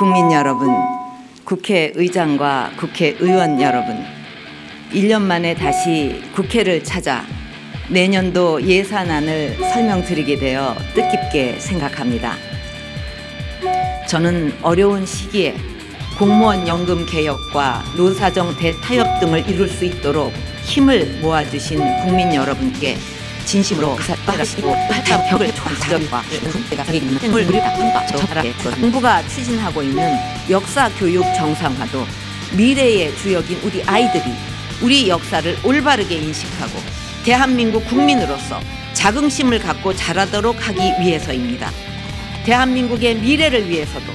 국민 여러분, 국회의장과 국회의원 여러분, 1년 만에 다시 국회를 찾아 내년도 예산안을 설명드리게 되어 뜻깊게 생각합니다. 저는 어려운 시기에 공무원 연금 개혁과 노사정 대타협 등을 이룰 수 있도록 힘을 모아주신 국민 여러분께 진심으로 감사드리고 벽을 총사령과 국회가 있는 힘을 정부가 추진하고 있는 역사 교육 정상화도 미래의 주역인 우리 아이들이 우리 역사를 올바르게 인식하고 대한민국 국민으로서 자긍심을 갖고 자라도록 하기 위해서입니다. 대한민국의 미래를 위해서도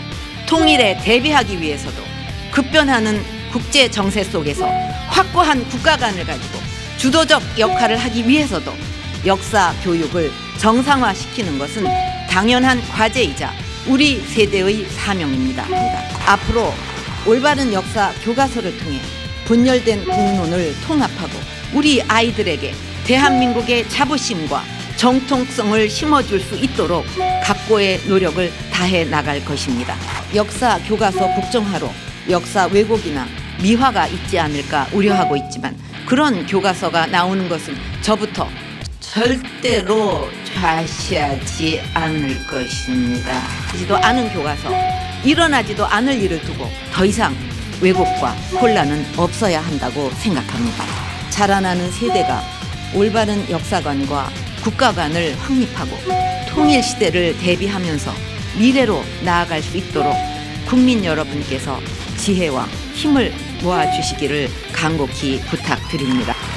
통일에 대비하기 위해서도 급변하는 국제 정세 속에서 확고한 국가관을 가지고 주도적 역할을 하기 위해서도 역사 교육을 정상화시키는 것은 당연한 과제이자 우리 세대의 사명입니다. 앞으로 올바른 역사 교과서를 통해 분열된 국론을 통합하고 우리 아이들에게 대한민국의 자부심과 정통성을 심어줄 수 있도록 각고의 노력을 다해 나갈 것입니다. 역사 교과서 국정화로 역사 왜곡이나 미화가 있지 않을까 우려하고 있지만 그런 교과서가 나오는 것은 저부터 절대로 좌시하지 않을 것입니다. 지도 않은 교과서 일어나지도 않을 일을 두고 더 이상 왜곡과 혼란은 없어야 한다고 생각합니다. 자라나는 세대가 올바른 역사관과 국가관을 확립하고 통일 시대를 대비하면서 미래로 나아갈 수 있도록 국민 여러분께서 지혜와 힘을 모아 주시기를 간곡히 부탁드립니다.